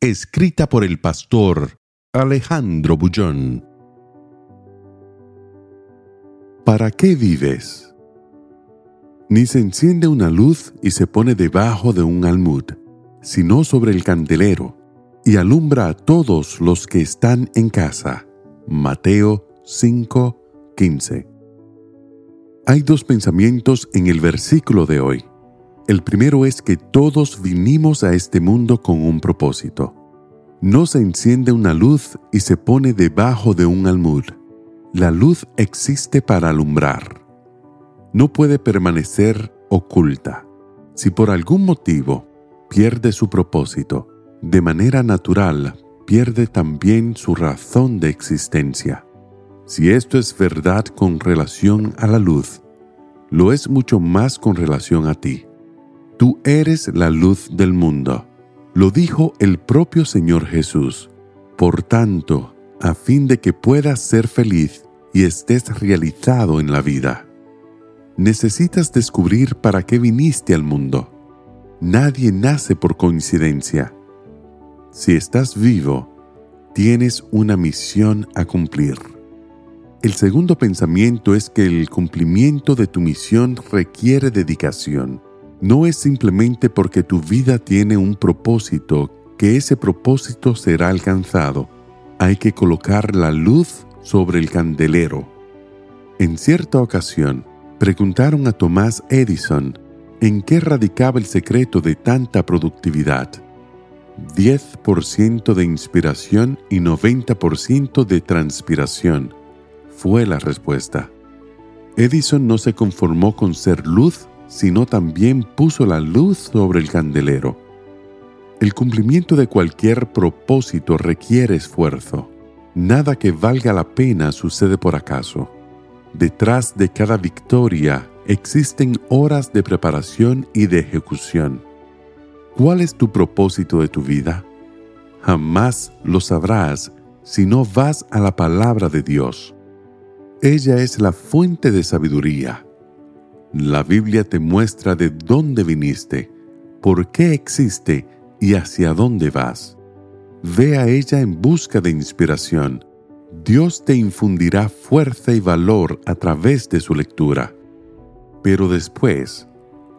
Escrita por el pastor Alejandro Bullón. ¿Para qué vives? Ni se enciende una luz y se pone debajo de un almud, sino sobre el candelero, y alumbra a todos los que están en casa. Mateo 5:15. Hay dos pensamientos en el versículo de hoy. El primero es que todos vinimos a este mundo con un propósito. No se enciende una luz y se pone debajo de un almud. La luz existe para alumbrar. No puede permanecer oculta. Si por algún motivo pierde su propósito, de manera natural pierde también su razón de existencia. Si esto es verdad con relación a la luz, lo es mucho más con relación a ti. Tú eres la luz del mundo. Lo dijo el propio Señor Jesús. Por tanto, a fin de que puedas ser feliz y estés realizado en la vida, necesitas descubrir para qué viniste al mundo. Nadie nace por coincidencia. Si estás vivo, tienes una misión a cumplir. El segundo pensamiento es que el cumplimiento de tu misión requiere dedicación no es simplemente porque tu vida tiene un propósito que ese propósito será alcanzado. Hay que colocar la luz sobre el candelero. En cierta ocasión, preguntaron a Tomás Edison en qué radicaba el secreto de tanta productividad. 10% de inspiración y 90% de transpiración, fue la respuesta. Edison no se conformó con ser luz sino también puso la luz sobre el candelero. El cumplimiento de cualquier propósito requiere esfuerzo. Nada que valga la pena sucede por acaso. Detrás de cada victoria existen horas de preparación y de ejecución. ¿Cuál es tu propósito de tu vida? Jamás lo sabrás si no vas a la palabra de Dios. Ella es la fuente de sabiduría la Biblia te muestra de dónde viniste, por qué existe y hacia dónde vas. Ve a ella en busca de inspiración. Dios te infundirá fuerza y valor a través de su lectura. Pero después,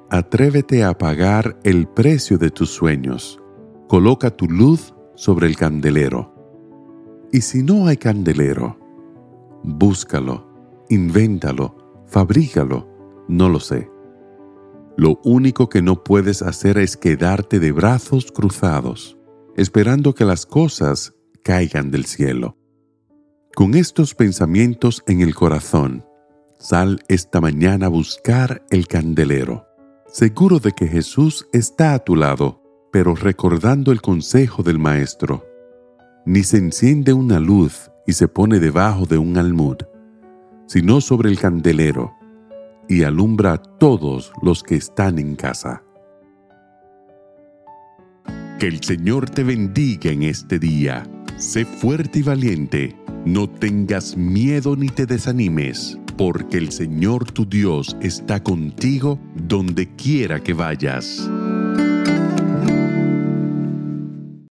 atrévete a pagar el precio de tus sueños. Coloca tu luz sobre el candelero. Y si no hay candelero, búscalo, invéntalo, fabrícalo no lo sé. Lo único que no puedes hacer es quedarte de brazos cruzados, esperando que las cosas caigan del cielo. Con estos pensamientos en el corazón, sal esta mañana a buscar el candelero, seguro de que Jesús está a tu lado, pero recordando el consejo del Maestro. Ni se enciende una luz y se pone debajo de un almud, sino sobre el candelero y alumbra a todos los que están en casa. Que el Señor te bendiga en este día. Sé fuerte y valiente. No tengas miedo ni te desanimes, porque el Señor tu Dios está contigo donde quiera que vayas.